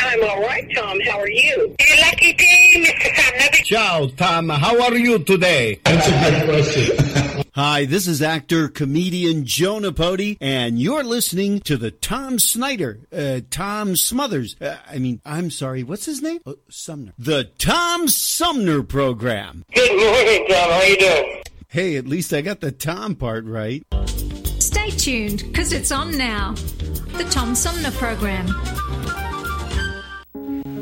I'm all right, Tom. How are you? A lucky day, Mr. Sumner. Ciao, Tom. How are you today? That's a good question. Hi, this is actor, comedian Joe Napodi, and you're listening to the Tom Snyder, uh, Tom Smothers. Uh, I mean, I'm sorry, what's his name? Oh, Sumner. The Tom Sumner Program. Good morning, Tom. How you doing? Hey, at least I got the Tom part right. Stay tuned, because it's on now. The Tom Sumner Program.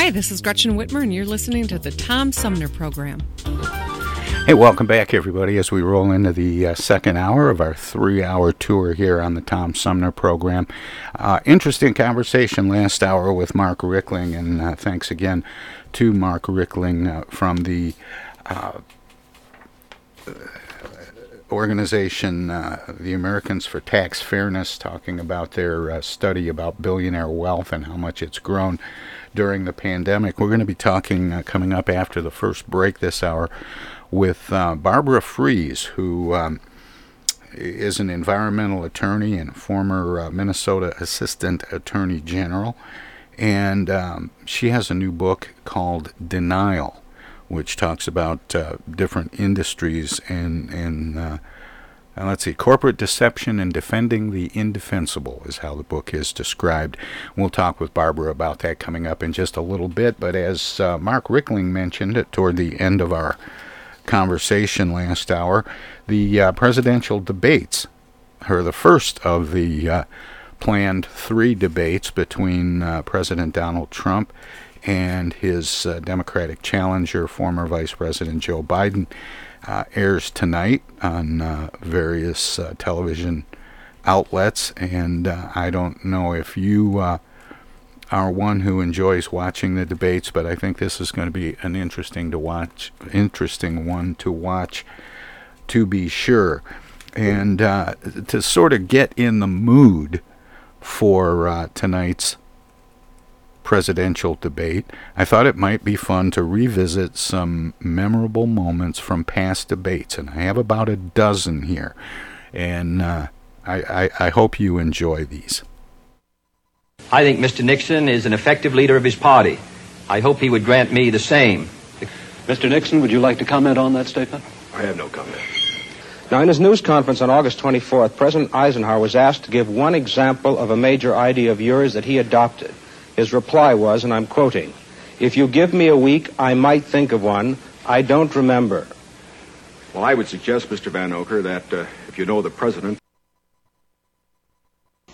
Hi, this is Gretchen Whitmer, and you're listening to the Tom Sumner Program. Hey, welcome back, everybody, as we roll into the uh, second hour of our three hour tour here on the Tom Sumner program. Uh, interesting conversation last hour with Mark Rickling, and uh, thanks again to Mark Rickling uh, from the uh, organization, uh, the Americans for Tax Fairness, talking about their study about billionaire wealth and how much it's grown during the pandemic. We're going to be talking coming up after the first break this hour with uh, Barbara Freese, who um, is an environmental attorney and former uh, Minnesota Assistant Attorney General. And um, she has a new book called Denial, which talks about uh, different industries and, and uh, let's see, corporate deception and defending the indefensible is how the book is described. We'll talk with Barbara about that coming up in just a little bit. But as uh, Mark Rickling mentioned toward the end of our conversation last hour, the uh, presidential debates are the first of the uh, planned three debates between uh, President Donald Trump and his uh, Democratic challenger, former Vice President Joe Biden, uh, airs tonight on uh, various television outlets. And I don't know if you are one who enjoys watching the debates, but I think this is going to be an interesting to watch, interesting one to watch, to be sure, and uh, to sort of get in the mood for uh, tonight's presidential debate. I thought it might be fun to revisit some memorable moments from past debates, and I have about a dozen here, and uh, I, I, I hope you enjoy these. I think Mr. Nixon is an effective leader of his party. I hope he would grant me the same. Mr. Nixon, would you like to comment on that statement? I have no comment. Now, in his news conference on August 24th, President Eisenhower was asked to give one example of a major idea of yours that he adopted. His reply was, and I'm quoting, If you give me a week, I might think of one. I don't remember. Well, I would suggest, Mr. Vanocur, that uh, if you know the president.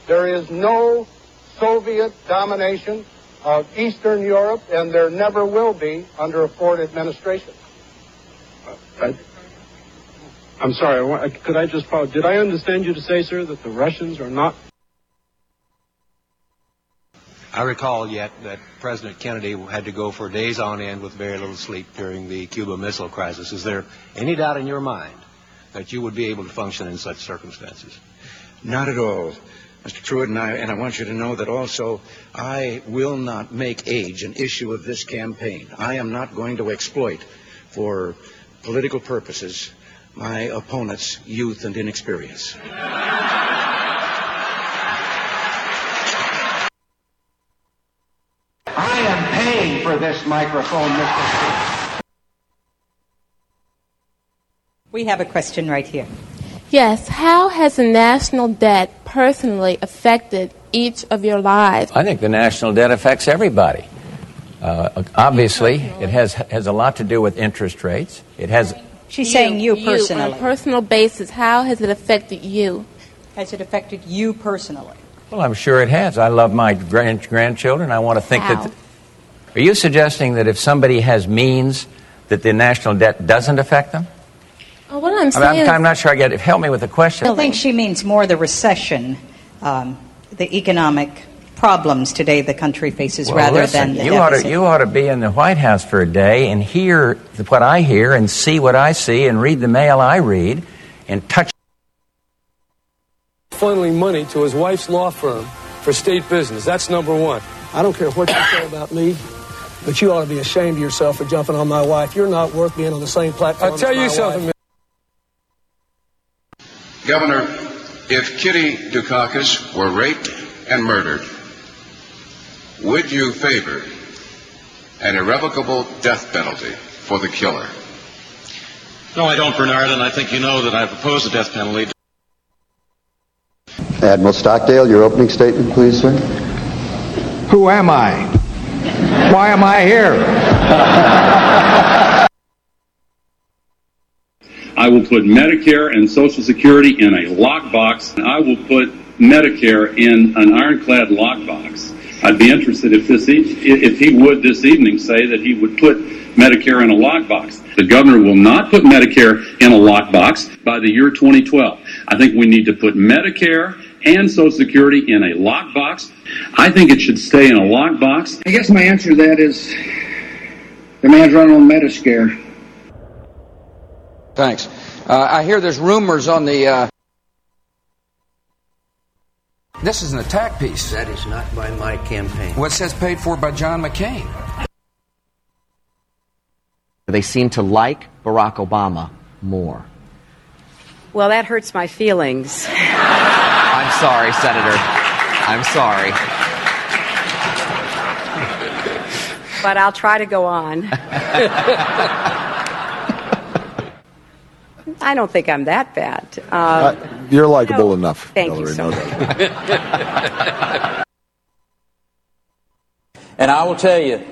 There is no Soviet domination of Eastern Europe, and there never will be under a Ford administration. Uh, I, am sorry, could I just follow? Did I understand you to say, sir, that the Russians are not? I recall yet that President Kennedy had to go for days on end with very little sleep during the Cuba Missile Crisis. Is there any doubt in your mind that you would be able to function in such circumstances? Not at all. Mr. Trewhitt, and I, and I want you to know that also I will not make age an issue of this campaign. I am not going to exploit for political purposes my opponent's youth and inexperience. I am paying for this microphone, Mr. Speaker. We have a question right here. Yes. How has the national debt personally affected each of your lives? I think the national debt affects everybody. Uh, obviously, it has has a lot to do with interest rates. It has. She's saying you personally. on a personal basis, how has it affected you? Has it affected you personally? Well, I'm sure it has. I love my grand, grandchildren. I want to think How? that. Are you suggesting that if somebody has means, that the national debt doesn't affect them? Oh, what I'm I mean, saying I'm, I'm not sure I get it. Help me with the question. I think she means more the recession, um, the economic problems today the country faces Well, rather listen, than the you ought deficit. to you ought to be in the White House for a day and hear what I hear and see what I see and read the mail I read and touch. funneling money to his wife's law firm for state business. That's number one. I don't care what you say about me, but you ought to be ashamed of yourself for jumping on my wife. You're not worth being on the same platform. I'll tell as my you something. wife. Governor, if Kitty Dukakis were raped and murdered, would you favor an irrevocable death penalty for the killer? No, I don't, Bernard, and I think you know that I've opposed the death penalty. Admiral Stockdale, your opening statement, please, sir. Who am I? Why am I here? I will put Medicare and Social Security in a lockbox. I will put Medicare in an ironclad lockbox. I'd be interested if this e- if he would this evening say that he would put Medicare in a lockbox. The governor will not put Medicare in a lockbox by the year 2012. I think we need to put Medicare and Social Security in a lockbox. I think it should stay in a lockbox. I guess my answer to that is the man's running on Mediscare. Thanks. Uh, I hear there's rumors on the. Uh... This is an attack piece. That is not by my campaign. What says paid for by John McCain? They seem to like Barack Obama more. Well, that hurts my feelings. I'm sorry, Senator. I'm sorry. But I'll try to go on. I don't think I'm that bad. Uh, You're likable enough, thank you so no much. And I will tell you,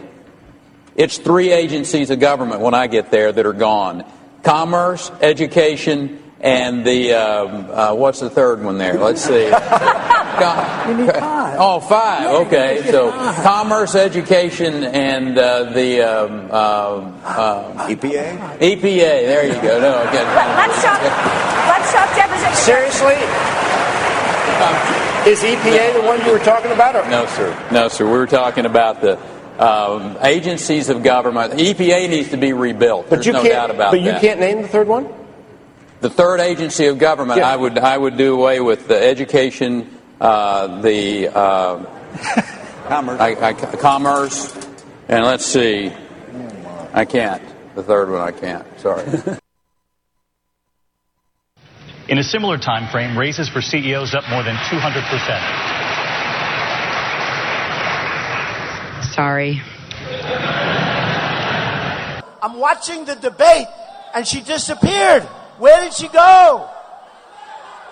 it's three agencies of government when I get there that are gone commerce, education, and the, um, uh, what's the third one there? Let's see. Oh, five. Okay. So commerce, education, and uh, the um, um, uh, EPA. EPA. There you go. No, okay. Let's stop. Let's stop deposition. Seriously? Is EPA the one you were talking about? Or? No, sir. No, sir. We were talking about the um, agencies of government. The EPA needs to be rebuilt. But There's you no can't. doubt about that. but you can't name the third one. The third agency of government, Yeah. I would I would do away with the education, uh, the uh, commerce, I, I, commerce, and let's see, I can't. The third one, I can't. Sorry. In a similar time frame, raises for CEOs up more than 200%. Sorry. I'm watching the debate and she disappeared. Where did she go?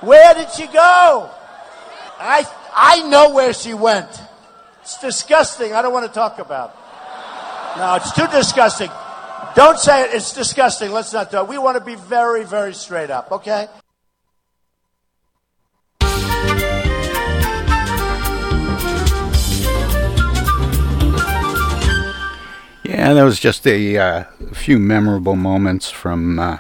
Where did she go? I I know where she went. It's disgusting. I don't want to talk about it. No, it's too disgusting. Don't say it. It's disgusting. Let's not do it. We want to be very, very straight up, okay? Yeah, that was just a uh, few memorable moments from uh,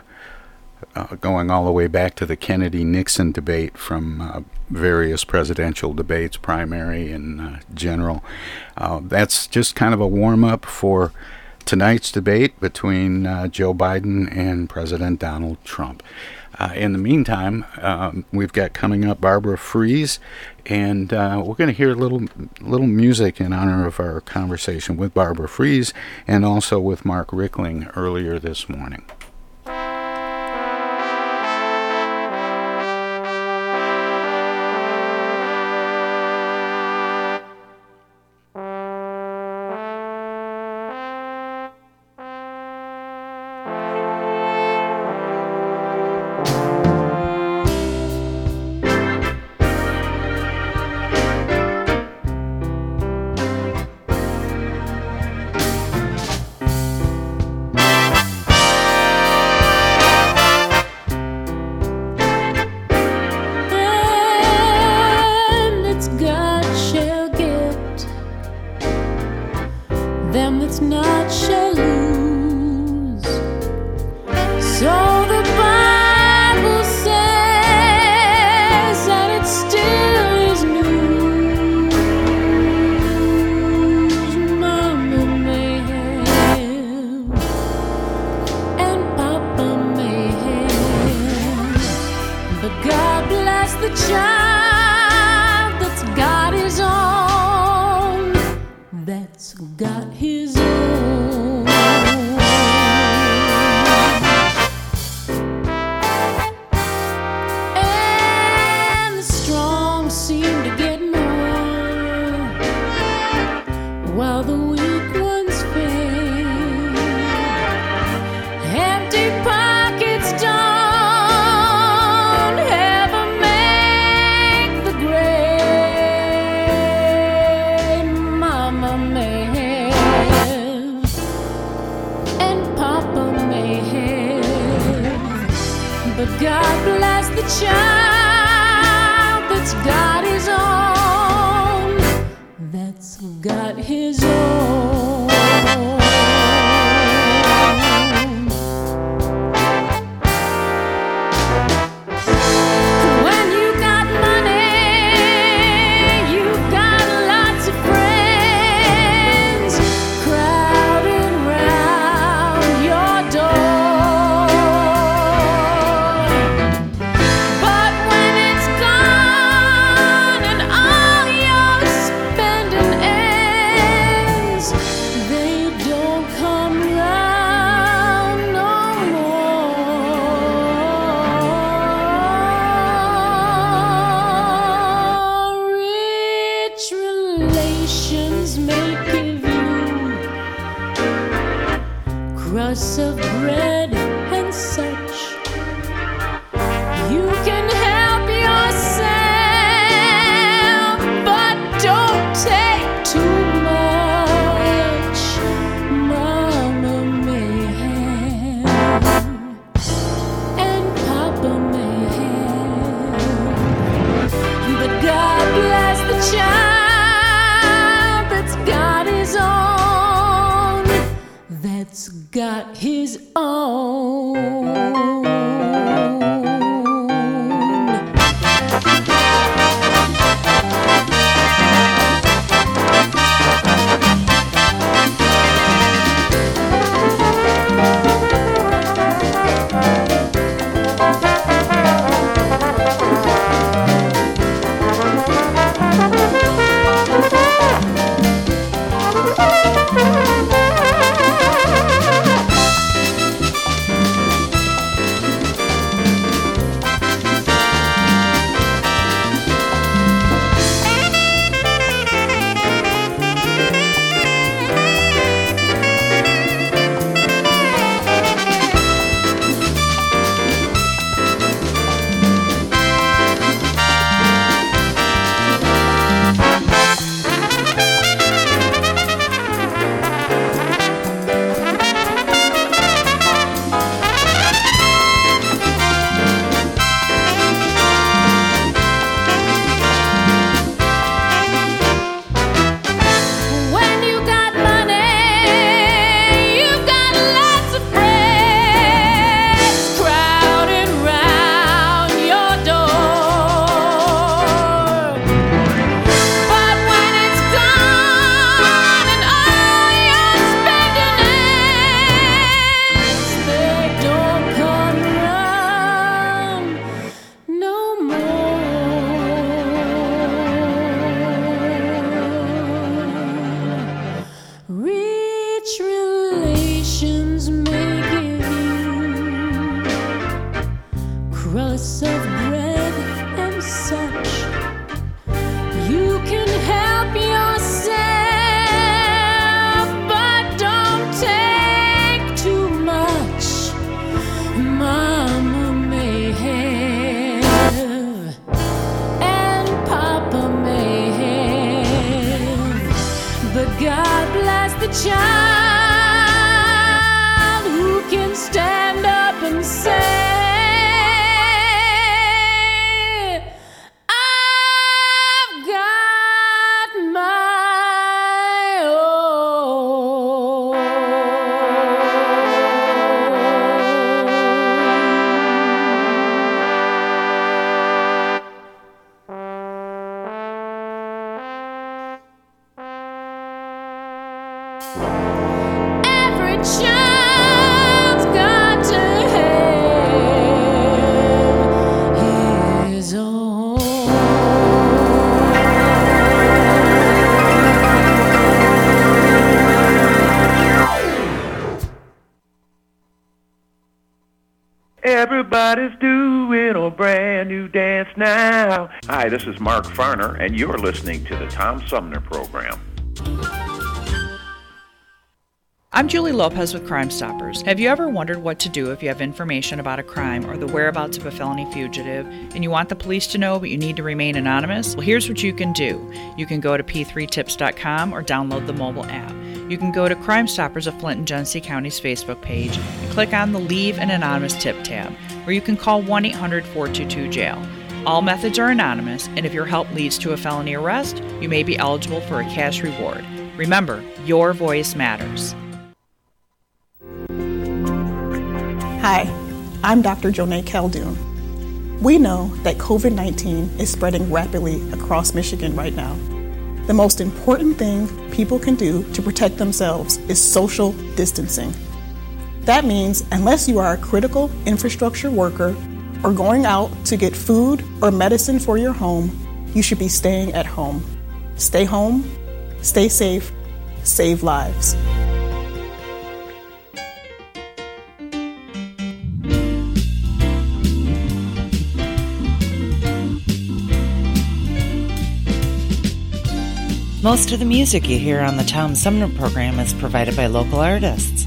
uh, going all the way back to the Kennedy Nixon debate from uh, various presidential debates, primary and uh, general. Uh, that's just kind of a warm up for tonight's debate between uh, Joe Biden and President Donald Trump. Uh, in the meantime, um, we've got coming up Barbara Freese, and we're going to hear a little little music in honor of our conversation with Barbara Freese and also with Mark Rickling earlier this morning. God bless the child that's God is own. That's God. Hi, this is Mark Farner, and you're listening to the Tom Sumner Program. I'm Julie Lopez with Crime Stoppers. Have you ever wondered what to do if you have information about a crime or the whereabouts of a felony fugitive and you want the police to know but you need to remain anonymous? Well, here's what you can do. You can go to p3tips.com or download the mobile app. You can go to Crime Stoppers of Flint and Genesee County's Facebook page and click on the Leave an Anonymous Tip tab, or you can call 1 800 422 jail. All methods are anonymous, and if your help leads to a felony arrest, you may be eligible for a cash reward. Remember, your voice matters. Hi, I'm Dr. Joneigh Khaldun. We know that COVID 19 is spreading rapidly across Michigan right now. The most important thing people can do to protect themselves is social distancing. That means, unless you are a critical infrastructure worker or going out to get food or medicine for your home, you should be staying at home. Stay home, stay safe, save lives. Most of the music you hear on the Tom Sumner program is provided by local artists.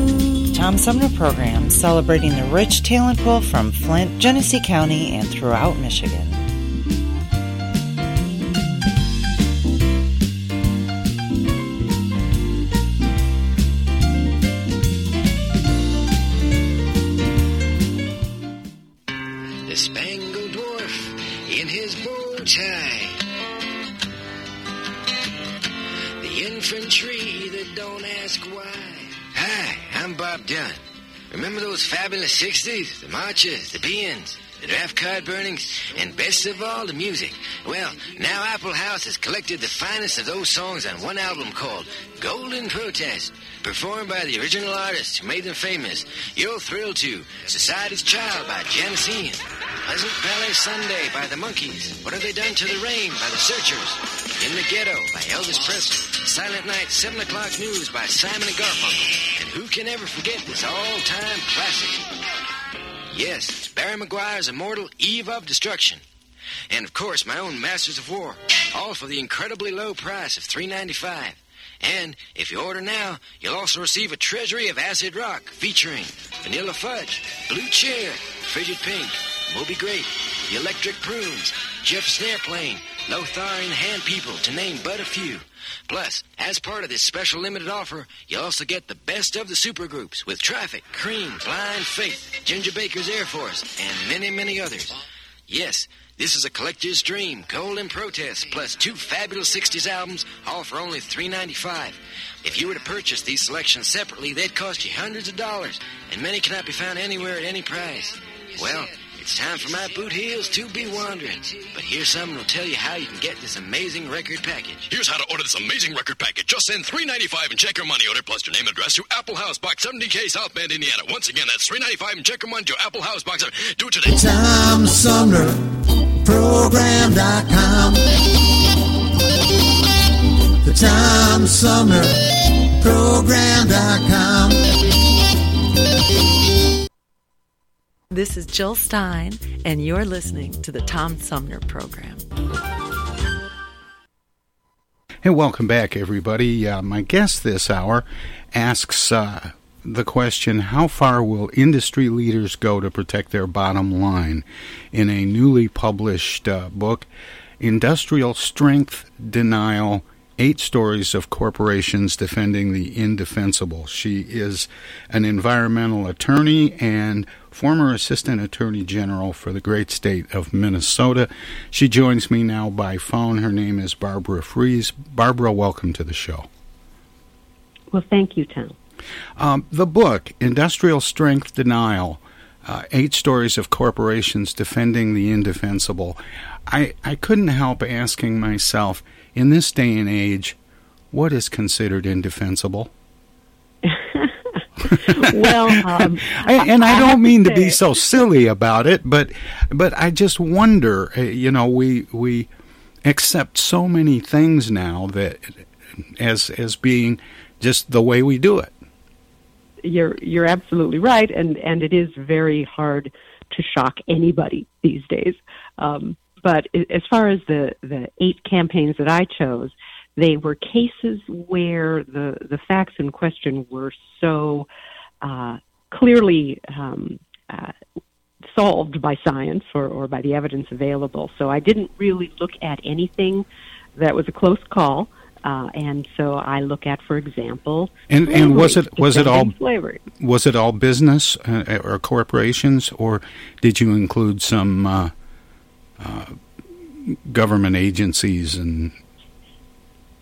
Tom Sumner program celebrating the rich talent pool from Flint, Genesee County, and throughout Michigan. Remember those fabulous 60s? The marches, the peons, the draft card burnings, and best of all, the music. Well, now Apple House has collected the finest of those songs on one album called Golden Protest, performed by the original artists who made them famous. You'll thrill to Society's Child by Janis Ian, Pleasant Valley Sunday by the Monkees, What Have They Done to the Rain by the Searchers, In the Ghetto by Elvis Presley, Silent Night 7 O'Clock News by Simon and Garfunkel, and who can ever forget this all-time classic? Yes, it's Barry McGuire's immortal Eve of Destruction. And of course, my own Masters of War, all for the incredibly low price of $3.95. And if you order now, you'll also receive a treasury of acid rock featuring Vanilla Fudge, Blue Cheer, Frigid Pink, Moby Grape, The Electric Prunes, Jefferson Airplane, Lothar and Hand People, to name but a few. Plus, as part of this special limited offer, you'll also get the best of the supergroups with Traffic, Cream, Blind Faith, Ginger Baker's Air Force, and many, many others. Yes, this is a collector's dream, Golden Protest, plus two fabulous 60s albums, all for only $3.95. If you were to purchase these selections separately, they'd cost you hundreds of dollars, and many cannot be found anywhere at any price. Well, it's time for my boot heels to be wandering. But here's something that'll tell you how you can get this amazing record package. Here's how to order this amazing record package. Just send $3.95 and check your money order plus your name and address to Apple House Box 70K South Bend, Indiana. Once again, that's $3.95 and check your money to Apple House Box. Do it today. Tom Sumner Program.com. The Tom Sumner Program.com. This is Jill Stein, and you're listening to the Tom Sumner Program. Hey, welcome back, everybody. Uh, my guest this hour asks uh, the question How far will industry leaders go to protect their bottom line? In a newly published uh, book, Industrial Strength Denial Eight Stories of Corporations Defending the Indefensible. She is an environmental attorney and former Assistant Attorney General for the great state of Minnesota. She joins me now by phone. Her name is Barbara Freese. Barbara, welcome to the show. Well, thank you, Tom. Um, the book, Industrial Strength Denial uh, Eight Stories of Corporations Defending the Indefensible. I, I couldn't help asking myself, in this day and age, what is considered indefensible? well, um, I, and I, I don't mean to, to be so silly about it, but but I just wonder. Uh, you know, we we accept so many things now that as as being just the way we do it. You're you're absolutely right, and and it is very hard to shock anybody these days. Um, but as far as the the eight campaigns that I chose, they were cases where the the facts in question were so uh, clearly um, uh, solved by science or, or by the evidence available. So I didn't really look at anything that was a close call. Uh, and so I look at, for example, and and was it was it all slavery? Was it all business uh, or corporations, or did you include some uh, uh government agencies and?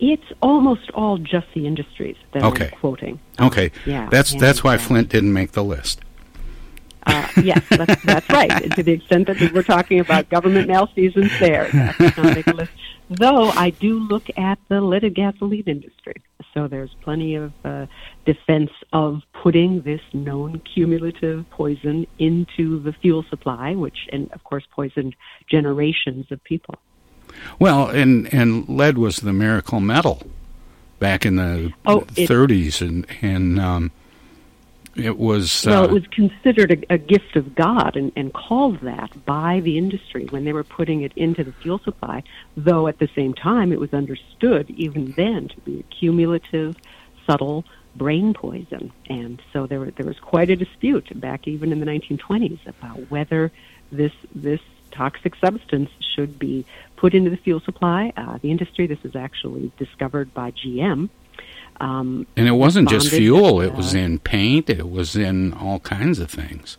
It's almost all just the industries that okay. I'm quoting. Okay, yeah, that's that's why uh, Flint didn't make the list. Uh, yes, that's, that's right. to the extent that we're talking about government malfeasance there, that's not make a list. Though I do look at the leaded gasoline industry, so there's plenty of uh, defense of putting this known cumulative poison into the fuel supply, which, and of course, poisoned generations of people. Well, and and lead was the miracle metal back in the oh, 30s, and and um, it was well, uh, it was considered a, a gift of God and, and called that by the industry when they were putting it into the fuel supply. Though at the same time, it was understood even then to be a cumulative, subtle brain poison, and so there there was quite a dispute back even in the 1920s about whether this this toxic substance should be put into the fuel supply. Uh, the industry, this was actually discovered by GM um, and it wasn't just fuel; it was in paint. It was in all kinds of things.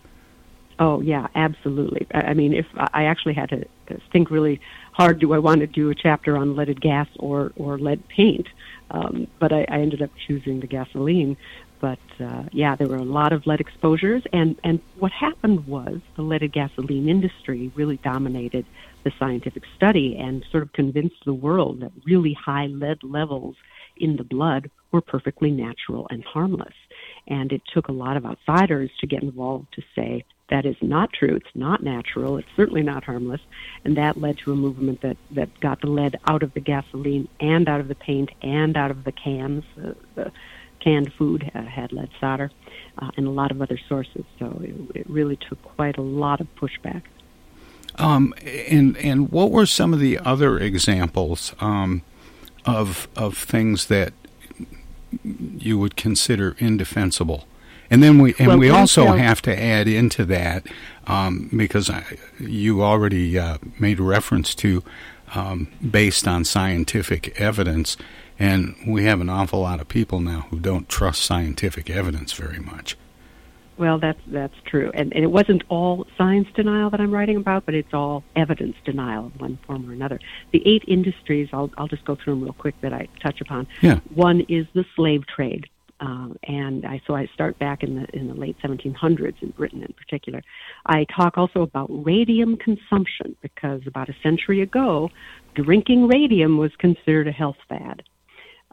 Oh yeah, absolutely. I mean, if I actually had to think really hard, do I want to do a chapter on leaded gas or or lead paint? Um, but I, I ended up choosing the gasoline. But uh, yeah, there were a lot of lead exposures, and and what happened was the leaded gasoline industry really dominated the scientific study and sort of convinced the world that really high lead levels in the blood were perfectly natural and harmless. And it took a lot of outsiders to get involved to say that is not true. It's not natural. It's certainly not harmless. And that led to a movement that, that got the lead out of the gasoline and out of the paint and out of the cans. Uh, the canned food had lead solder uh, and a lot of other sources. So it, it really took quite a lot of pushback. Um, and and what were some of the other examples um, of of things that you would consider indefensible. And then we and well, we also have to add into that um, because I, you already uh, made reference to um, based on scientific evidence, and we have an awful lot of people now who don't trust scientific evidence very much. Well, that's that's true, and, and it wasn't all science denial that I'm writing about, but it's all evidence denial one form or another. The eight industries, I'll I'll just go through them real quick that I touch upon. Yeah. One is the slave trade, uh, and I so I start back in the in the late 1700s in Britain in particular. I talk also about radium consumption because about a century ago, drinking radium was considered a health fad.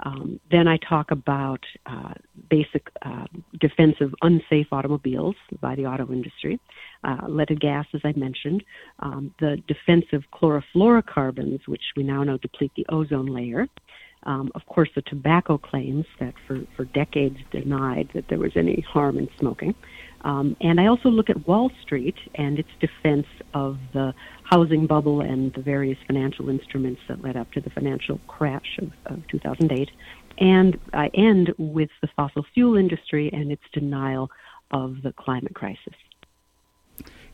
Um, then I talk about uh, basic uh, defense of unsafe automobiles by the auto industry, uh, leaded gas, as I mentioned, um, the defense of chlorofluorocarbons, which we now know deplete the ozone layer. Um, of course, the tobacco claims that for, for decades denied that there was any harm in smoking. Um, and I also look at Wall Street and its defense of the housing bubble and the various financial instruments that led up to the financial crash of, of 2008. And I end with the fossil fuel industry and its denial of the climate crisis.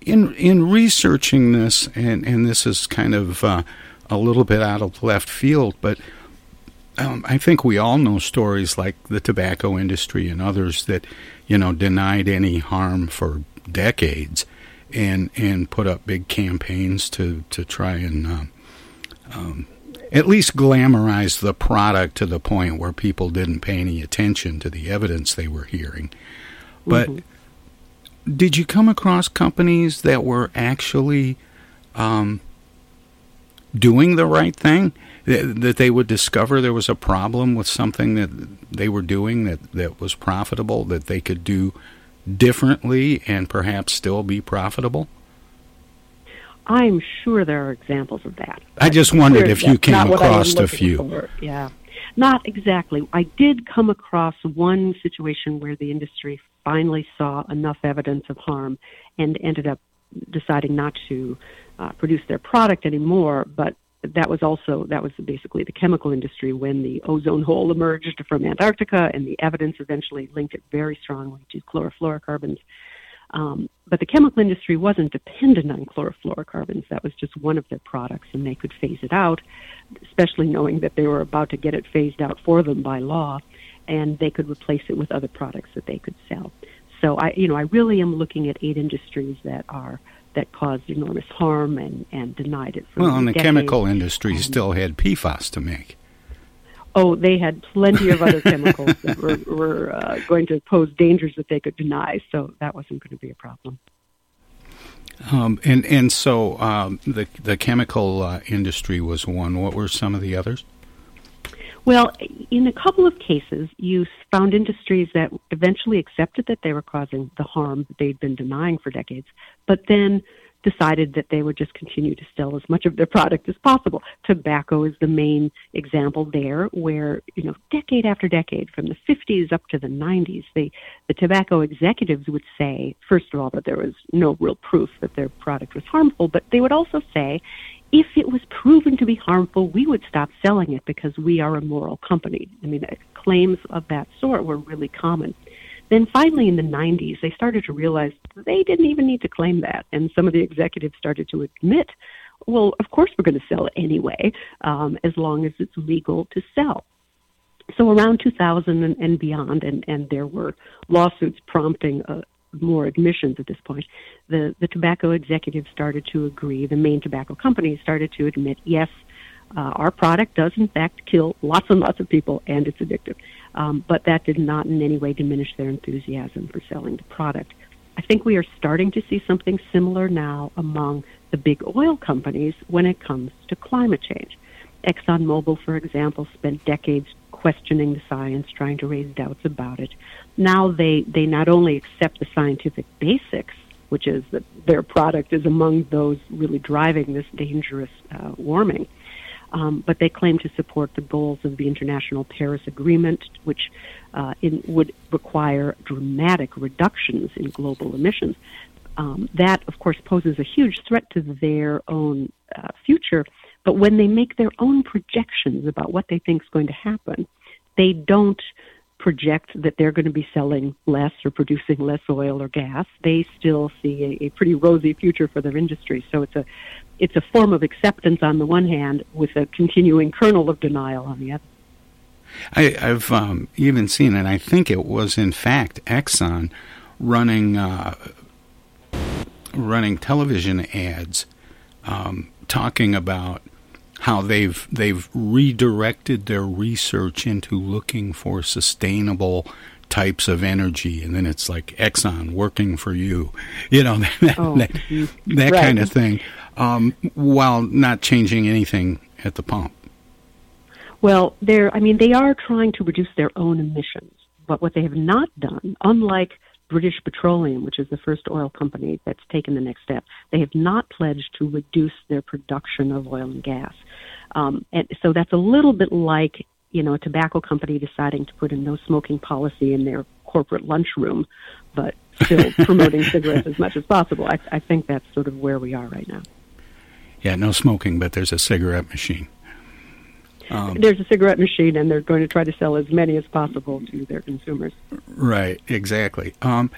In in researching this, and, and this is kind of uh, a little bit out of left field, but um, I think we all know stories like the tobacco industry and others that, you know, denied any harm for decades and and put up big campaigns to to try and um, um, at least glamorize the product to the point where people didn't pay any attention to the evidence they were hearing. But mm-hmm. did you come across companies that were actually um, doing the right thing? That, they would discover there was a problem with something that they were doing that, that was profitable, that they could do differently and perhaps still be profitable? I'm sure there are examples of that. I just wondered if you came across a few. For. Yeah, not exactly. I did come across one situation where the industry finally saw enough evidence of harm and ended up deciding not to uh, produce their product anymore, but that was also that was basically the chemical industry when the ozone hole emerged from Antarctica, and the evidence eventually linked it very strongly to chlorofluorocarbons. Um, but the chemical industry wasn't dependent on chlorofluorocarbons. That was just one of their products, and they could phase it out, especially knowing that they were about to get it phased out for them by law, and they could replace it with other products that they could sell. So I, you know, I really am looking at eight industries that are that caused enormous harm and, and denied it. For well, and the chemical industry still had PFAS to make. Oh, they had plenty of other chemicals that were, were uh, going to pose dangers that they could deny, so that wasn't going to be a problem. Um, and and so um, the the chemical uh, industry was one. What were some of the others? Well, in a couple of cases, you found industries that eventually accepted that they were causing the harm that they'd been denying for decades, but then decided that they would just continue to sell as much of their product as possible. Tobacco is the main example there, where you know, decade after decade, from the 50s up to the 90s, the the tobacco executives would say, first of all, that there was no real proof that their product was harmful, but they would also say, if it was proven to be harmful, we would stop selling it because we are a moral company. I mean, claims of that sort were really common. Then finally, in the 90s, they started to realize they didn't even need to claim that. And some of the executives started to admit, well, of course we're going to sell it anyway, um, as long as it's legal to sell. So around 2000 and, and beyond, and, and there were lawsuits prompting a, more admissions at this point. The the tobacco executives started to agree. The main tobacco companies started to admit, yes, uh, our product does in fact kill lots and lots of people, and it's addictive. Um, but that did not in any way diminish their enthusiasm for selling the product. I think we are starting to see something similar now among the big oil companies when it comes to climate change. ExxonMobil, for example, spent decades questioning the science, trying to raise doubts about it. Now they, they not only accept the scientific basics, which is that their product is among those really driving this dangerous uh, warming, um, but they claim to support the goals of the International Paris Agreement, which uh, in, would require dramatic reductions in global emissions. Um, that, of course, poses a huge threat to their own uh, future but when they make their own projections about what they think is going to happen, they don't project that they're going to be selling less or producing less oil or gas. They still see a, a pretty rosy future for their industry. So it's a it's a form of acceptance on the one hand, with a continuing kernel of denial on the other. I, have um, even seen, and I think it was in fact Exxon running uh, running television ads um, talking about how they've they've redirected their research into looking for sustainable types of energy and then it's like Exxon working for you you know that, oh, that, mm-hmm. that right. kind of thing um, while not changing anything at the pump well they're I mean they are trying to reduce their own emissions but what they have not done unlike British Petroleum, which is the first oil company that's taken the next step, they have not pledged to reduce their production of oil and gas. Um, and so that's a little bit like, you know, a tobacco company deciding to put a no smoking policy in their corporate lunchroom, but still promoting cigarettes as much as possible. I, I think that's sort of where we are right now. Yeah, no smoking, but there's a cigarette machine. Um, There's a cigarette machine, and they're going to try to sell as many as possible to their consumers. Right, exactly. Um,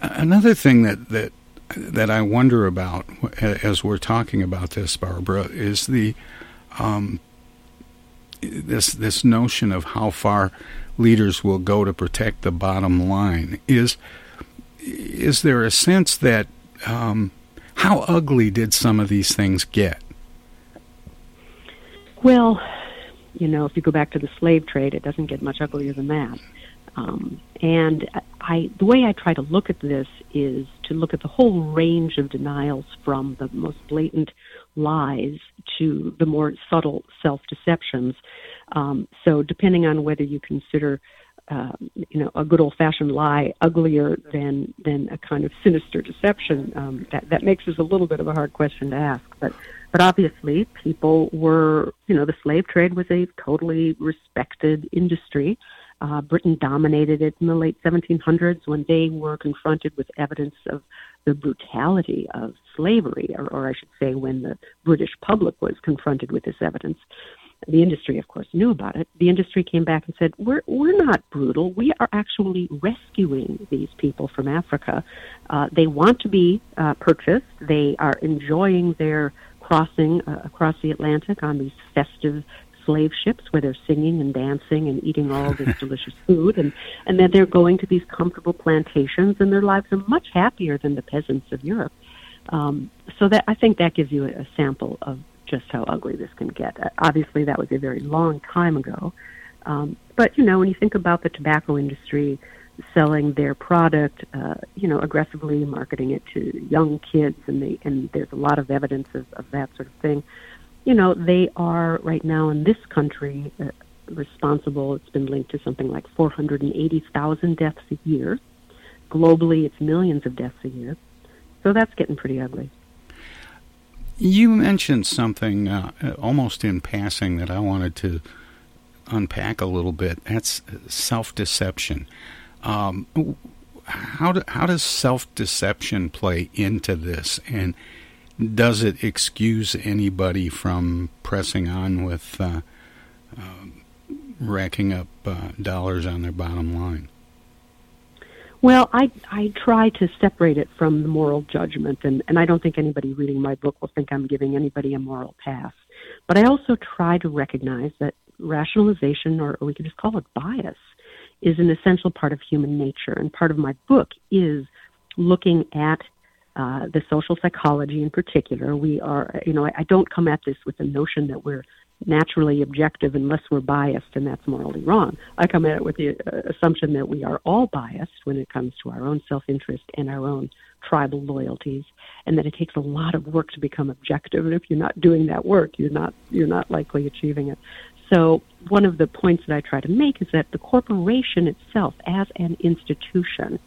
another thing that, that that I wonder about as we're talking about this, Barbara, is the um, this this notion of how far leaders will go to protect the bottom line. Is is there a sense that um, how ugly did some of these things get? Well, you know, if you go back to the slave trade, it doesn't get much uglier than that. Um, and I, the way I try to look at this is to look at the whole range of denials from the most blatant lies to the more subtle self deceptions. Um, so, depending on whether you consider uh, you know, a good old-fashioned lie uglier than than a kind of sinister deception. Um, that that makes this a little bit of a hard question to ask. But but obviously, people were, you know, the slave trade was a totally respected industry. Uh, Britain dominated it in the late 1700s when they were confronted with evidence of the brutality of slavery, or, or I should say, when the British public was confronted with this evidence. The industry, of course, knew about it. The industry came back and said, "We're we're not brutal. We are actually rescuing these people from Africa. Uh, they want to be uh, purchased. They are enjoying their crossing uh, across the Atlantic on these festive slave ships where they're singing and dancing and eating all this delicious food and and then they're going to these comfortable plantations and their lives are much happier than the peasants of Europe. Um, so that I think that gives you a, a sample of just how ugly this can get. Uh, obviously, that was a very long time ago. Um, but, you know, when you think about the tobacco industry selling their product, uh, you know, aggressively marketing it to young kids, and, they, and there's a lot of evidence of, of that sort of thing, you know, they are right now in this country uh, responsible. It's been linked to something like 480,000 deaths a year. Globally, it's millions of deaths a year. So that's getting pretty ugly. You mentioned something uh, almost in passing that I wanted to unpack a little bit. That's self deception. Um, how do, how does self deception play into this, and does it excuse anybody from pressing on with uh, uh, racking up uh, dollars on their bottom line? Well, I I try to separate it from the moral judgment, and and I don't think anybody reading my book will think I'm giving anybody a moral pass. But I also try to recognize that rationalization, or, we could just call it bias, is an essential part of human nature, and part of my book is looking at uh, the social psychology in particular. We are, you know, I, I don't come at this with the notion that we're naturally objective unless we're biased, and that's morally wrong. I come at it with the uh, assumption that we are all biased when it comes to our own self interest and our own tribal loyalties, and that it takes a lot of work to become objective. And if you're not doing that work, you're not you're not likely achieving it. So one of the points that I try to make is that the corporation itself, as an institution,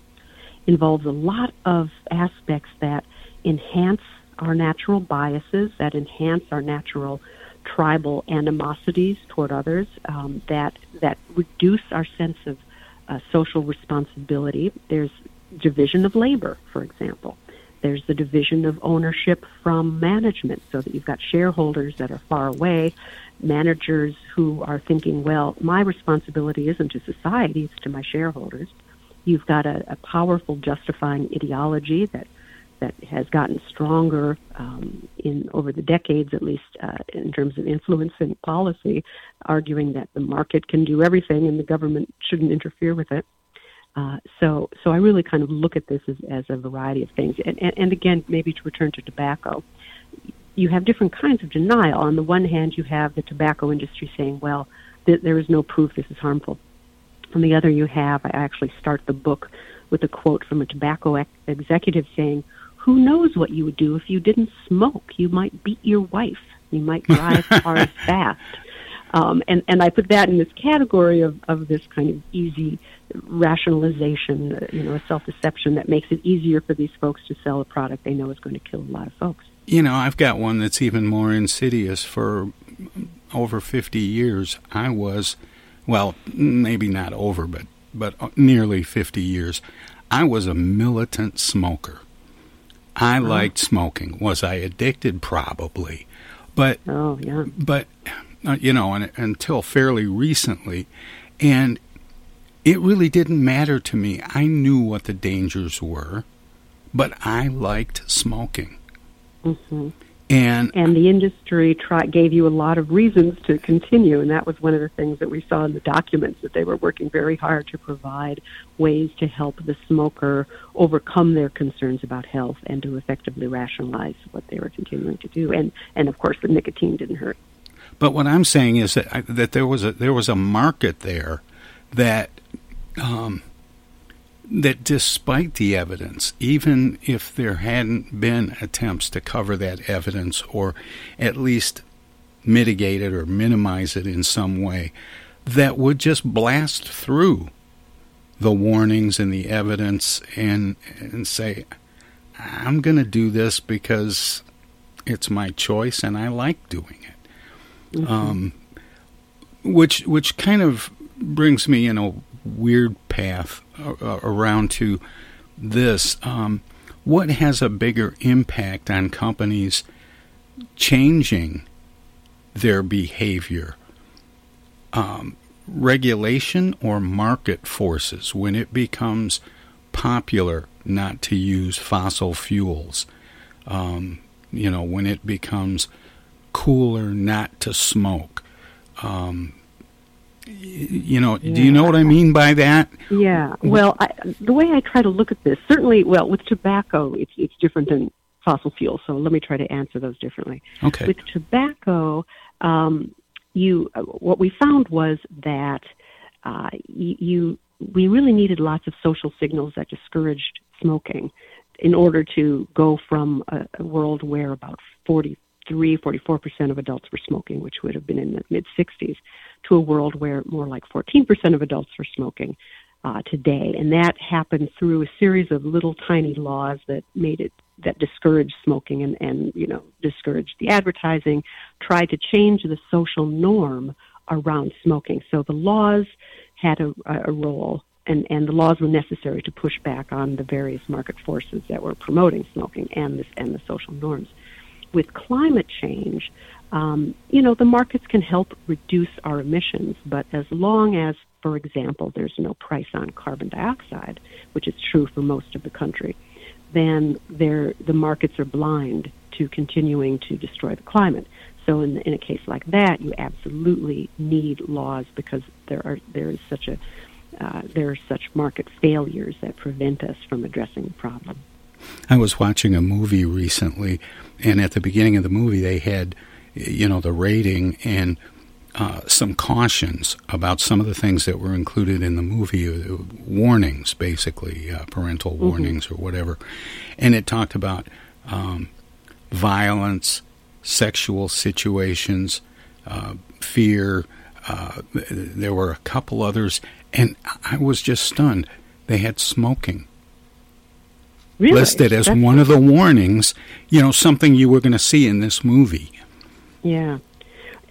involves a lot of aspects that enhance our natural biases, that enhance our natural tribal animosities toward others um, that that reduce our sense of uh, social responsibility. There's division of labor, for example. There's the division of ownership from management, so that you've got shareholders that are far away, managers who are thinking, well, my responsibility isn't to society, it's to my shareholders. You've got a, a powerful justifying ideology that that has gotten stronger um, in over the decades, at least uh, in terms of influencing policy, arguing that the market can do everything and the government shouldn't interfere with it. Uh, so, so I really kind of look at this as, as a variety of things. And, and, and again, maybe to return to tobacco, you have different kinds of denial. On the one hand, you have the tobacco industry saying, well, th- there is no proof this is harmful. On the other, you have, I actually start the book with a quote from a tobacco ex- executive saying, who knows what you would do if you didn't smoke? You might beat your wife. You might drive cars fast. Um, and, and I put that in this category of, of this kind of easy rationalization, uh, you know, a self-deception that makes it easier for these folks to sell a product they know is going to kill a lot of folks. You know, I've got one that's even more insidious. For over 50 years, I was, well, maybe not over, but, but nearly 50 years, I was a militant smoker. I liked smoking. Was I addicted? Probably, but oh yeah, but uh, you know, and, until fairly recently, and it really didn't matter to me. I knew what the dangers were, but I liked smoking. Mm-hmm. And and the industry try, gave you a lot of reasons to continue, and that was one of the things that we saw in the documents that they were working very hard to provide ways to help the smoker overcome their concerns about health and to effectively rationalize what they were continuing to do. And and of course, the nicotine didn't hurt. But what I'm saying is that I, that there was a there was a market there that um, that despite the evidence, even if there hadn't been attempts to cover that evidence or at least mitigate it or minimize it in some way, that would just blast through the warnings and the evidence and and say, I'm going to do this because it's my choice and I like doing it. Mm-hmm. Um, which which kind of brings me in a weird path around to this. Um, what has a bigger impact on companies changing their behavior? Um, regulation or market forces when it becomes popular not to use fossil fuels? Um, you know, when it becomes cooler not to smoke. Um, you know, yeah. do you know what I mean by that? Yeah. Well, I, the way I try to look at this, certainly, well, with tobacco, it's it's different than fossil fuels. So let me try to answer those differently. Okay. With tobacco, um, you what we found was that uh, you, we really needed lots of social signals that discouraged smoking in order to go from a, a world where about 43, 44 percent of adults were smoking, which would have been in the mid 60s, to a world where more like 14% of adults are smoking uh, today. And that happened through a series of little tiny laws that made it that discouraged smoking and, and you know discouraged the advertising, tried to change the social norm around smoking. So the laws had a, a role and, and the laws were necessary to push back on the various market forces that were promoting smoking and this and the social norms. With climate change, um, you know, the markets can help reduce our emissions, but as long as, for example, there's no price on carbon dioxide, which is true for most of the country, then the markets are blind to continuing to destroy the climate. So in, in a case like that, you absolutely need laws because there are there is such a uh, there are such market failures that prevent us from addressing the problem. I was watching a movie recently, and at the beginning of the movie, they had you know, the rating and uh, some cautions about some of the things that were included in the movie, uh, warnings, basically, uh, parental mm-hmm. warnings or whatever. And it talked about um, violence, sexual situations, uh, fear. Uh, there were a couple others, and I was just stunned. They had smoking. Really? listed as That's one of the warnings, you know, something you were going to see in this movie. Yeah.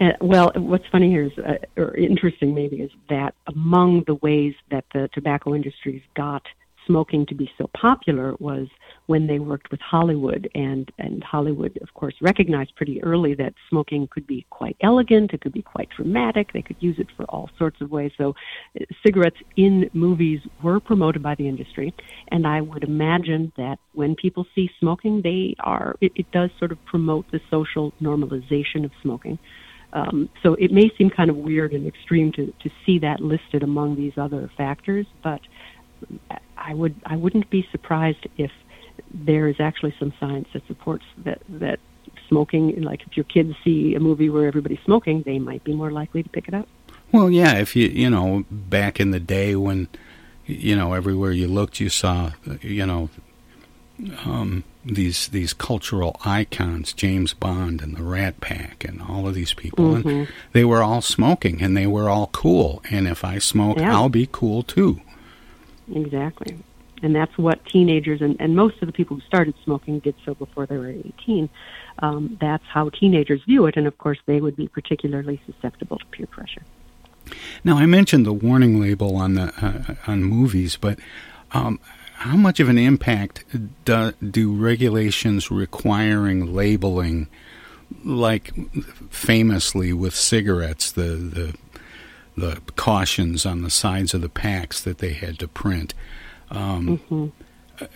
Uh, well, what's funny here is, uh, or interesting maybe, is that among the ways that the tobacco industries got smoking to be so popular was when they worked with Hollywood, and and Hollywood, of course, recognized pretty early that smoking could be quite elegant, it could be quite dramatic, they could use it for all sorts of ways. So, uh, cigarettes in movies were promoted by the industry, and I would imagine that when people see smoking, they are it, it does sort of promote the social normalization of smoking. Um, so it may seem kind of weird and extreme to, to see that listed among these other factors, but I would I wouldn't be surprised if there is actually some science that supports that that smoking like if your kids see a movie where everybody's smoking, they might be more likely to pick it up. Well, yeah, if you you know back in the day when you know everywhere you looked you saw you know um, these these cultural icons, James Bond and the Rat Pack and all of these people, mm-hmm. and they were all smoking and they were all cool. And if I smoke, yeah. I'll be cool too. Exactly. And that's what teenagers and, and most of the people who started smoking did so before they were 18. Um, that's how teenagers view it, and of course, they would be particularly susceptible to peer pressure. Now, I mentioned the warning label on the uh, on movies, but um, how much of an impact do, do regulations requiring labeling, like famously with cigarettes, the the the cautions on the sides of the packs that they had to print. Um, mm-hmm.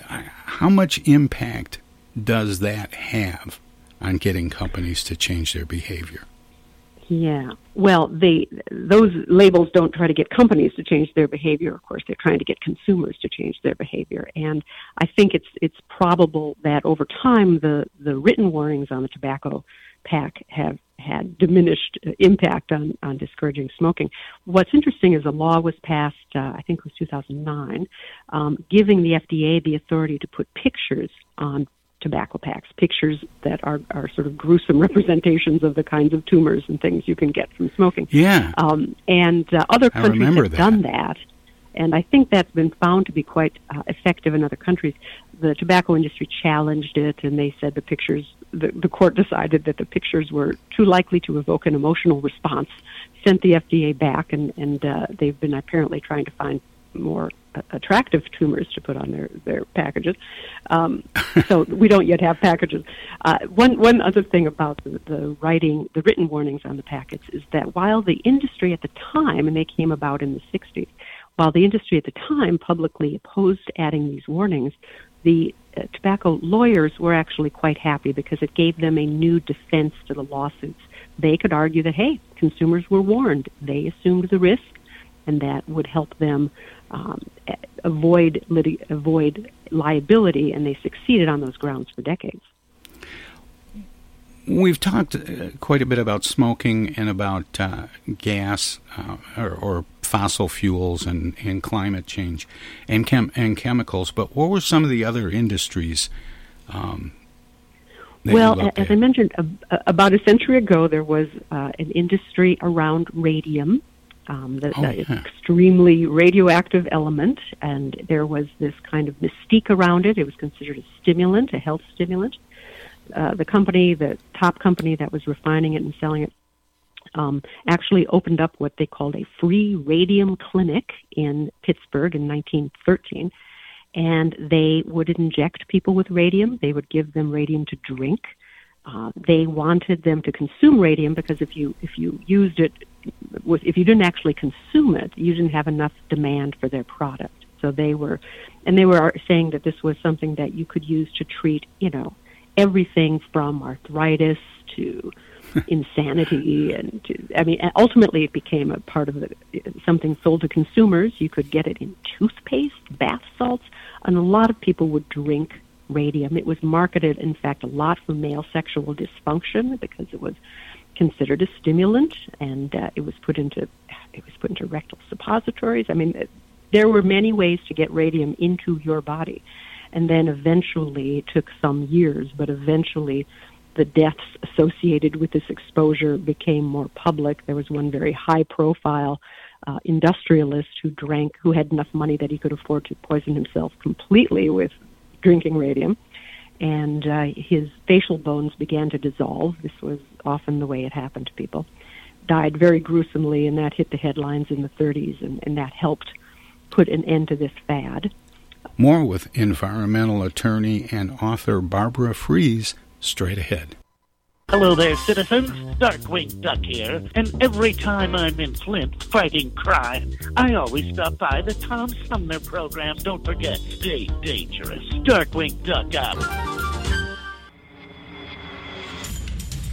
How much impact does that have on getting companies to change their behavior. Yeah. Well, they those labels don't try to get companies to change their behavior. Of course, they're trying to get consumers to change their behavior. And I think it's it's probable that over time the the written warnings on the tobacco pack have had diminished impact on on discouraging smoking. What's interesting is a law was passed, uh, I think it was 2009, um, giving the FDA the authority to put pictures on tobacco packs, pictures that are, are sort of gruesome representations of the kinds of tumors and things you can get from smoking. Yeah. Um, and uh, other countries have that. done that. And I think that's been found to be quite uh, effective in other countries. The tobacco industry challenged it, and they said the pictures, the, the court decided that the pictures were too likely to evoke an emotional response, sent the FDA back, and, and uh, they've been apparently trying to find more attractive tumors to put on their their packages. Um, so we don't yet have packages. Uh, one one other thing about the, the writing, the written warnings on the packets is that while the industry at the time, and they came about in the 60s, while the industry at the time publicly opposed adding these warnings, the uh, tobacco lawyers were actually quite happy because it gave them a new defense to the lawsuits. They could argue that, hey, consumers were warned. They assumed the risk, and that would help them um, avoid avoid liability, and they succeeded on those grounds for decades. We've talked uh, quite a bit about smoking and about uh, gas uh, or, or fossil fuels and, and climate change and chem- and chemicals. But what were some of the other industries? Um, Well, as at? I mentioned, a, about a century ago, there was uh, an industry around radium, um, the, Oh, yeah. extremely radioactive element, and there was this kind of mystique around it. It was considered a stimulant, a health stimulant. Uh, the company, the top company that was refining it and selling it, um, actually opened up what they called a free radium clinic in Pittsburgh in 1913 and they would inject people with radium. They would give them radium to drink. Uh, they wanted them to consume radium because if you if you used it if you didn't actually consume it, you didn't have enough demand for their product. So they were, and they were saying that this was something that you could use to treat, you know, everything from arthritis to insanity and to, I mean ultimately it became a part of the something sold to consumers. You could get it in toothpaste bath salts and a lot of people would drink radium. It was marketed in fact a lot for male sexual dysfunction because it was considered a stimulant and uh, it was put into it was put into rectal suppositories. I mean there were many ways to get radium into your body and then eventually it took some years but eventually the deaths associated with this exposure became more public. There was one very high profile uh, industrialist who drank, who had enough money that he could afford to poison himself completely with drinking radium. And uh, his facial bones began to dissolve. This was often the way it happened to people. Died very gruesomely, and that hit the headlines in the 30s, and, and that helped put an end to this fad. More with environmental attorney and author Barbara Freese straight ahead. Hello there, citizens. Darkwing Duck here. And every time I'm in Flint fighting crime, I always stop by the Tom Sumner program. Don't forget, stay dangerous. Darkwing Duck out.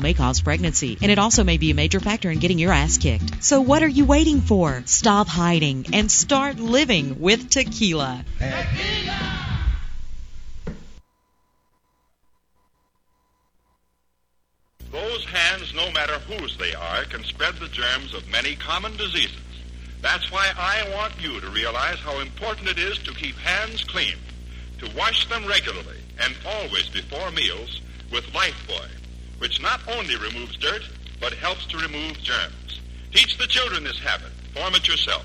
May cause pregnancy. And it also may be a major factor in getting your ass kicked. So what are you waiting for? Stop hiding and start living with tequila. Those hands, no matter whose they are, can spread the germs of many common diseases. That's why I want you to realize how important it is to keep hands clean, to wash them regularly and always before meals with Lifebuoy, which not only removes dirt, but helps to remove germs. Teach the children this habit. Form it yourself.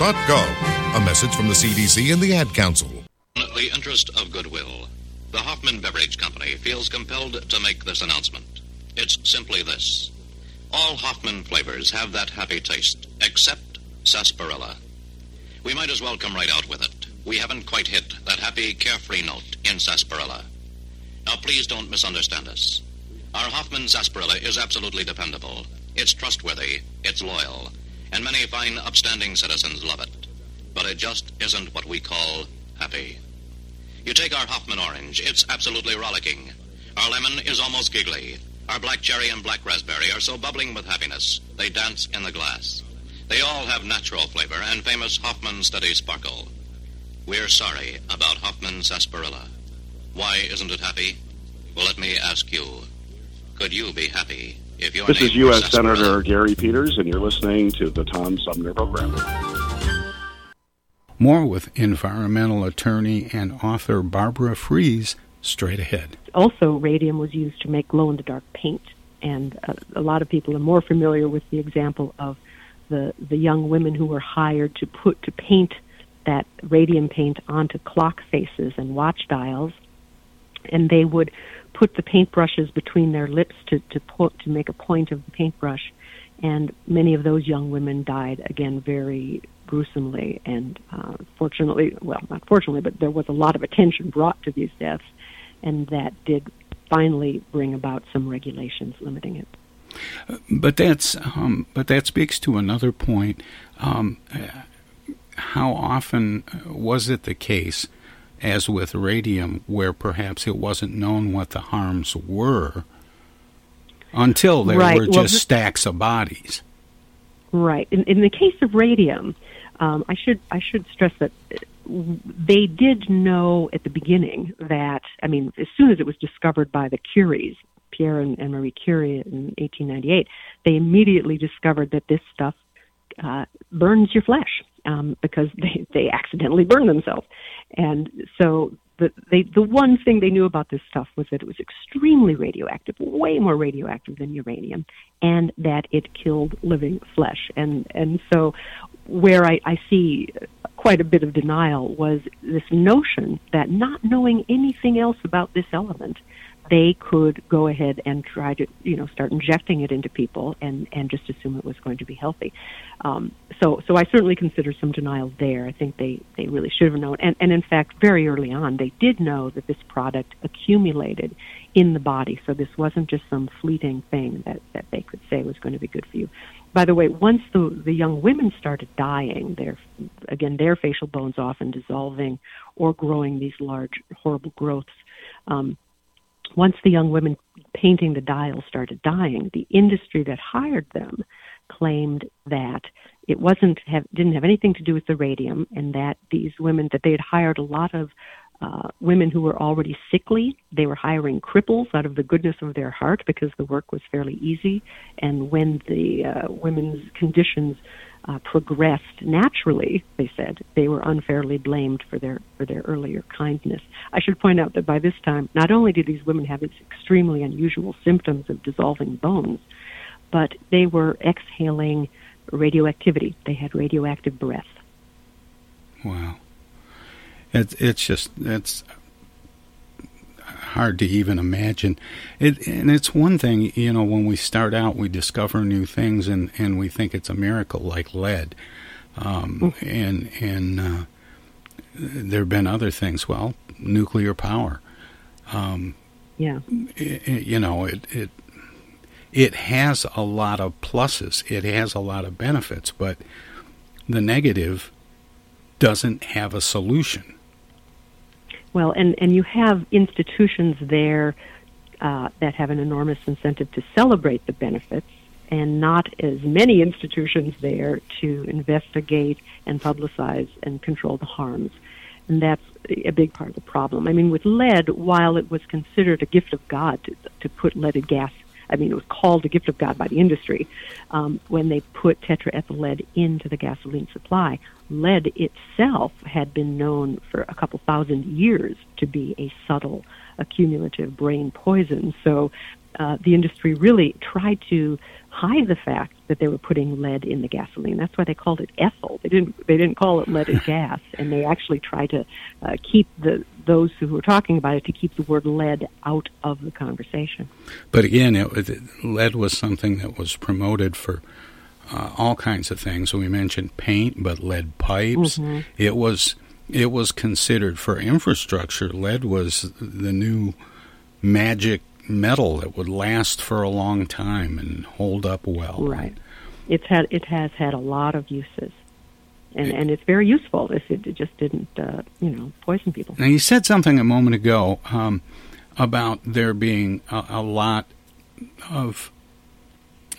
coronavirus.gov. A message from the CDC and the Ad Council. The interest of goodwill. The Hoffman Beverage Company feels compelled to make this announcement. It's simply this. All Hoffman flavors have that happy taste, except sarsaparilla. We might as well come right out with it. We haven't quite hit that happy, carefree note in sarsaparilla. Now, please don't misunderstand us. Our Hoffman sarsaparilla is absolutely dependable. It's trustworthy, it's loyal, and many fine, upstanding citizens love it. But it just isn't what we call happy. You take our Hoffman orange, it's absolutely rollicking. Our lemon is almost giggly. Our black cherry and black raspberry are so bubbling with happiness, they dance in the glass. They all have natural flavor and famous Hoffman steady sparkle. We're sorry about Hoffman sarsaparilla. Why isn't it happy? Well, let me ask you. Could you be happy This is U.S. Senator Gary Peters, and you're listening to the Tom Sumner Program. More with environmental attorney and author Barbara Freese straight ahead. Also, radium was used to make glow in the dark paint, and uh, a lot of people are more familiar with the example of the the young women who were hired to put to paint that radium paint onto clock faces and watch dials, and they would put the paintbrushes between their lips to to put to make a point of the paintbrush, and many of those young women died again very gruesomely and uh, fortunately well not fortunately but there was a lot of attention brought to these deaths and that did finally bring about some regulations limiting it But that's um, but that speaks to another point. Um, uh, how often was it the case, as with radium, where perhaps it wasn't known what the harms were until there Right. were Well, just stacks of bodies? Right. In, in the case of radium, um, I should I should stress that they did know at the beginning that I mean, as soon as it was discovered by the Curies, Pierre and, and Marie Curie in 1898, they immediately discovered that this stuff uh, burns your flesh um, because they they accidentally burn themselves, and so. The, they, the one thing they knew about this stuff was that it was extremely radioactive, way more radioactive than uranium, and that it killed living flesh. And and so, where I, I see quite a bit of denial was this notion that not knowing anything else about this element, they could go ahead and try to, you know, start injecting it into people and and just assume it was going to be healthy. Um, so so I certainly consider some denial there. I think they they really should have known, and and in fact, very early on, they did know that this product accumulated in the body. So this wasn't just some fleeting thing that that they could say was going to be good for you. By the way, once the the young women started dying, their again their facial bones often dissolving or growing these large horrible growths. Um, once the young women painting the dial started dying, the industry that hired them claimed that it wasn't have, didn't have anything to do with the radium, and that these women that they had hired a lot of uh, women who were already sickly. They were hiring cripples out of the goodness of their heart because the work was fairly easy. And when the uh, women's conditions uh, progressed naturally, they said they were unfairly blamed for their for their earlier kindness. I should point out that by this time, not only did these women have these extremely unusual symptoms of dissolving bones, but they were exhaling radioactivity. They had radioactive breath. Wow. It's it's just it's hard to even imagine. It and it's one thing, you know, when we start out, we discover new things and and we think it's a miracle, like lead, um, mm-hmm. and and uh, there have been other things. Well, nuclear power. Um, yeah. It, it, you know, it it it has a lot of pluses. It has a lot of benefits, but the negative doesn't have a solution. Well, and, and you have institutions there uh, that have an enormous incentive to celebrate the benefits, and not as many institutions there to investigate and publicize and control the harms. And that's a big part of the problem. I mean, with lead, while it was considered a gift of God to, to put leaded gas I mean, it was called the gift of God by the industry um, when they put tetraethyl lead into the gasoline supply. Lead itself had been known for a couple thousand years to be a subtle accumulative brain poison. So uh, the industry really tried to hide the fact that they were putting lead in the gasoline. That's why they called it ethyl. They didn't they didn't call it leaded gas, and they actually tried to uh, keep the those who were talking about it to keep the word lead out of the conversation. But again, it, lead was something that was promoted for uh, all kinds of things. We mentioned paint, but lead pipes. Mm-hmm. It was it was considered for infrastructure. Lead was the new magic metal that would last for a long time and hold up well. Right. It's had it has had a lot of uses. And, and it's very useful if it just didn't, uh, you know, poison people. Now you said something a moment ago um, about there being a, a lot of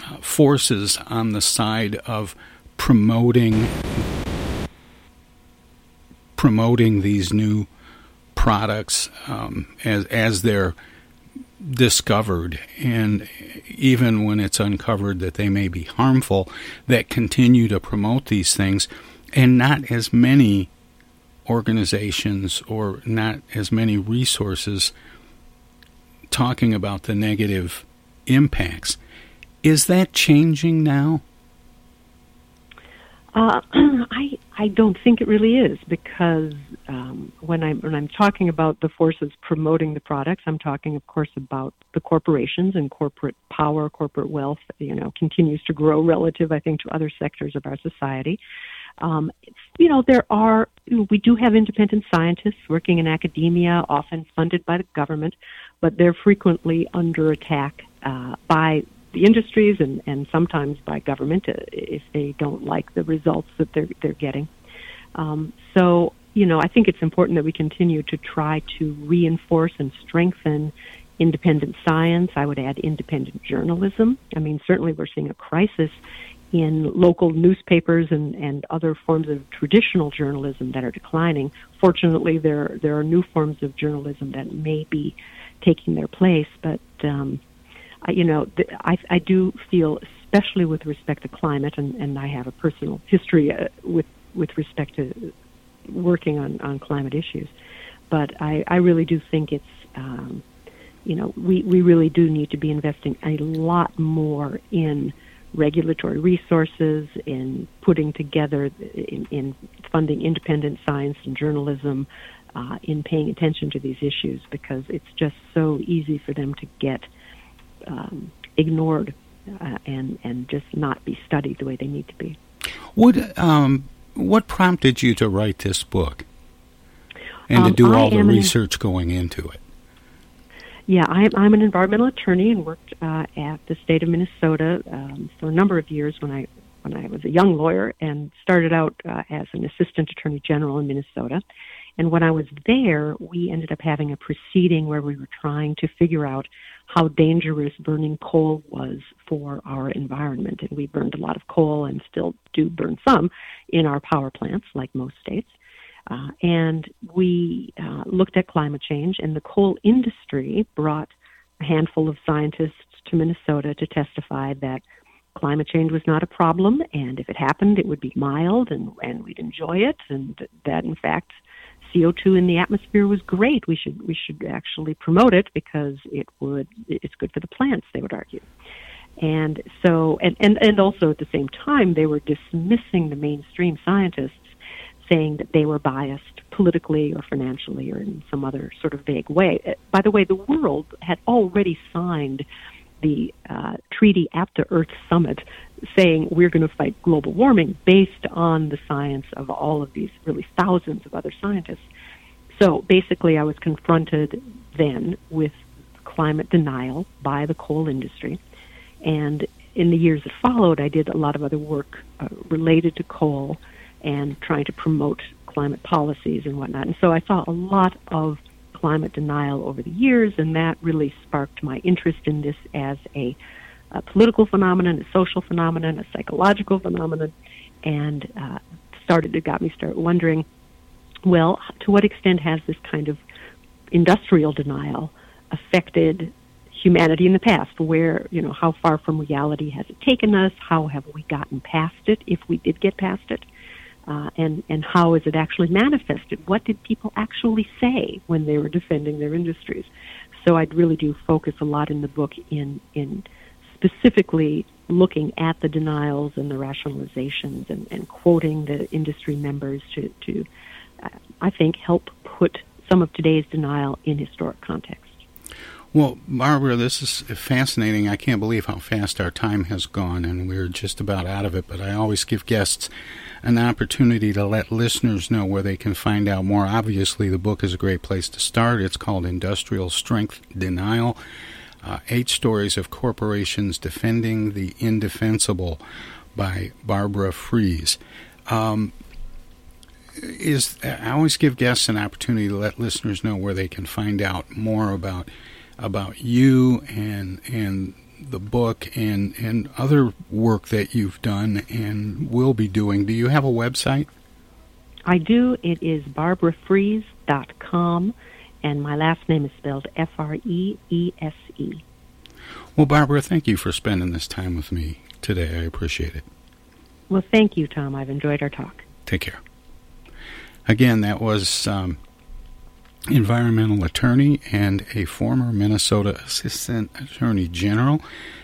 uh, forces on the side of promoting promoting these new products um, as as they're discovered and even when it's uncovered that they may be harmful that continue to promote these things and not as many organizations or not as many resources talking about the negative impacts. Is that changing now uh, I I don't think it really is because um, when I'm when I'm talking about the forces promoting the products, I'm talking, of course, about the corporations and corporate power, corporate wealth. You know, continues to grow relative, I think, to other sectors of our society. Um, you know, there are we do have independent scientists working in academia, often funded by the government, but they're frequently under attack uh, by the industries and, and sometimes by government uh, if they don't like the results that they're they're getting. Um, so you know, I think it's important that we continue to try to reinforce and strengthen independent science. I would add independent journalism. I mean, certainly we're seeing a crisis in local newspapers and, and other forms of traditional journalism that are declining. Fortunately, there there are new forms of journalism that may be taking their place, but um, you know, I, I do feel, especially with respect to climate, and, and I have a personal history uh, with with respect to working on, on climate issues, but I, I really do think it's, um, you know, we, we really do need to be investing a lot more in regulatory resources, in putting together, in, in funding independent science and journalism, uh, in paying attention to these issues because it's just so easy for them to get um, ignored uh, and and just not be studied the way they need to be. What um, what prompted you to write this book and to Um, do I all the am an- research going into it? Yeah, I'm, I'm an environmental attorney and worked uh, at the state of Minnesota um, for a number of years when I when I was a young lawyer and started out uh, as an assistant attorney general in Minnesota. And when I was there, we ended up having a proceeding where we were trying to figure out how dangerous burning coal was for our environment. And we burned a lot of coal and still do burn some in our power plants, like most states. Uh, and we uh, looked at climate change, and the coal industry brought a handful of scientists to Minnesota to testify that climate change was not a problem, and if it happened, it would be mild, and, and we'd enjoy it, and that in fact CO2 in the atmosphere was great. We should we should actually promote it because it would it's good for the plants. They would argue. And so, and, and, and also at the same time, they were dismissing the mainstream scientists saying that they were biased politically or financially or in some other sort of vague way. By the way, the world had already signed the uh, treaty at the Earth Summit saying we're going to fight global warming based on the science of all of these really thousands of other scientists. So basically, I was confronted then with climate denial by the coal industry. And in the years that followed, I did a lot of other work uh, related to coal and trying to promote climate policies and whatnot. And so I saw a lot of climate denial over the years, and that really sparked my interest in this as a, a political phenomenon, a social phenomenon, a psychological phenomenon, and uh, started it got me start wondering, well, to what extent has this kind of industrial denial affected humanity in the past? Where you know how far from reality has it taken us? How have we gotten past it, if we did get past it? Uh, and and how is it actually manifested? What did people actually say when they were defending their industries? So I'd really do focus a lot in the book in in specifically looking at the denials and the rationalizations and, and quoting the industry members to to uh, I think help put some of today's denial in historic context. Well, Barbara, this is fascinating. I can't believe how fast our time has gone, and we're just about out of it. But I always give guests an opportunity to let listeners know where they can find out more. Obviously, the book is a great place to start. It's called Industrial Strength Denial uh, Eight Stories of Corporations Defending the Indefensible by Barbara Freese. Um, is I always give guests an opportunity to let listeners know where they can find out more about about you and and the book and and other work that you've done and will be doing. Do you have a website? I do. It is barbarafreese.com, and my last name is spelled F R E E S E. Well, Barbara, thank you for spending this time with me today. I appreciate it. Well, thank you, Tom. I've enjoyed our talk. Take care. Again, that was um, environmental attorney and a former Minnesota Assistant Attorney General.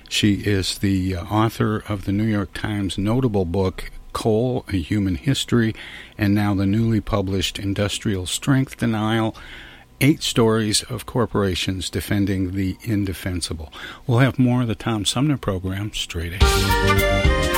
She is the uh, author of the New York Times notable book, Coal, A Human History, and now the newly published Industrial Strength Denial Eight Stories of Corporations Defending the Indefensible. We'll have more of the Tom Sumner program straight ahead.